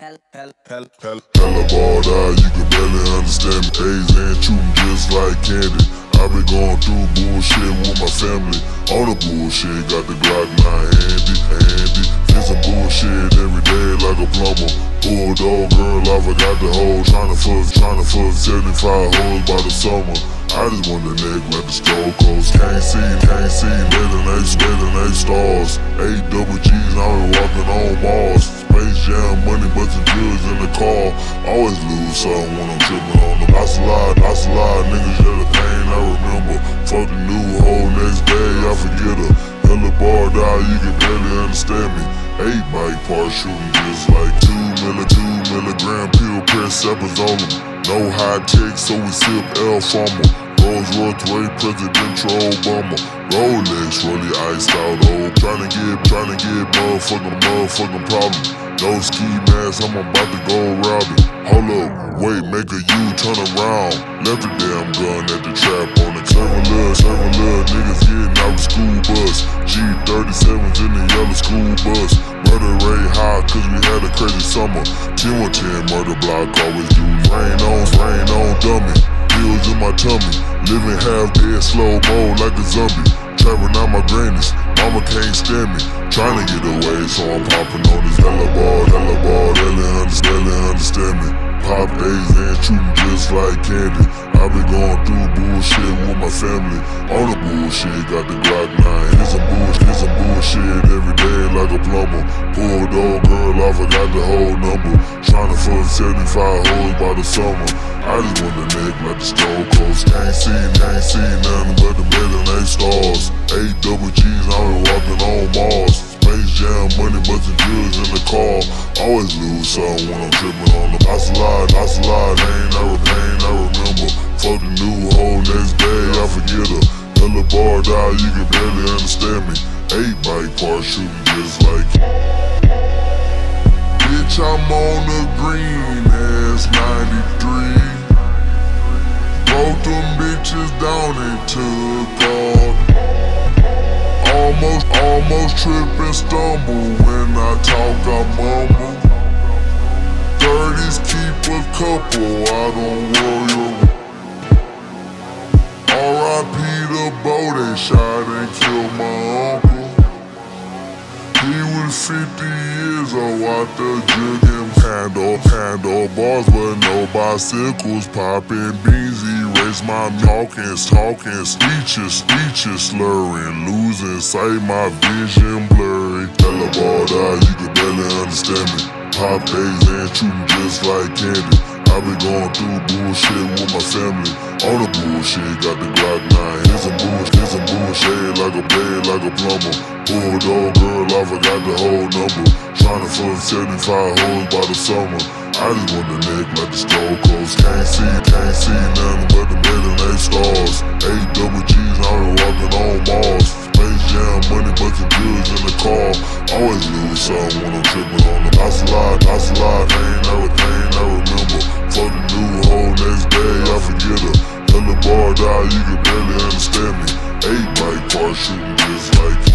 Hell, hell, hell, hell, hella balled out, you can barely understand me. A's and shooting just like candy. I been going through bullshit with my family. On the bullshit, got the Glock 9 handy, handy. Fixing bullshit every day like a plumber. Bulldog girl, I forgot the hoe. Tryna fuck, tryna fuck 75 hoes by the summer. I just want the neck like the Stone Coast. Can't see, can't see, letting eight, stars. Eight double G's, I been walking on Mars. Space Jam, money, bustin' jewels in the car. Always lose something when I'm tripping on them. I slide, I slide, niggas yeah the pain I remember. Fuck the new hoe, next day I forget her. Hella bar die, you can barely understand me. Eight bike part shooting just like two milli, two milligram pill press sappers on them. No high tech, so we sip L. Rolls Royce way presidential Obama. Rolex really iced out old. Tryna get, tryna get motherfucking, motherfucking problem. No ski mask, I'm about to go robbing. Hold up, wait, make a U turn around. Left the damn gun at the trap on it. Seven little, seven little niggas getting out the school bus. G37s in the yellow school bus. Murder rate high, cause we had a crazy summer. 10 10 murder block always do rain my tummy. Living half dead, slow mo like a zombie. Traveling out my grannies, mama can't stand me. Trying to get away, so I'm popping on this yellow ball, yellow ball, they understand, they understand me. Pop days and shooting just like candy. I been going through bullshit with my family. All the bullshit, got the Glock 9. It's a bullshit, it's a bullshit every day like a plumber. Pulled old girl I got the whole number. Trying to fuck 75 hoes by the summer. I just the the Coast. Can't see, can't see nothing but the middle eight stars. Eight double G's, I been walking on Mars. Space Jam, money, bustin' jewels in the car. Always lose something when I'm tripping on them. I slide, I slide, ain't never pain, I remember. Fuck the new hoe, next day I forget her. Hella bar die, you can barely understand me. Eight bike part shooting just like Bitch, I'm on the green ass 93. Broke them bitches down and took off. Almost, almost trip and stumble when I talk, I mumble. 30s keep a couple, I don't worry. R.I.P. the boat they shot and killed my uncle. He was 50 years old out the and handle, handle bars, but no bicycles. Popping beans, erase my talking, talking, speeches, speeches, slurring, losing sight, my vision blurry. Tell about that, you can barely understand me. Pop days and shooting just like candy. I been going through bullshit with my family. All the bullshit, got the Glock 9. Shade like a blade, like a plumber. Bulldog girl, I forgot the whole number. Tryna fuck 75 hoes by the summer. I just want the neck like the store clothes. Can't see, can't see nothing but the million eight stars. Eight double G's, I been walking on Mars. Space Jam, money, but of drugs in the car. Always lose something when I'm tripping on the. I slide, I slide. Ain't never, ain't never remember. Fuck the new hoe, next day I forget her. Tell the bar die, you can barely I shouldn't live like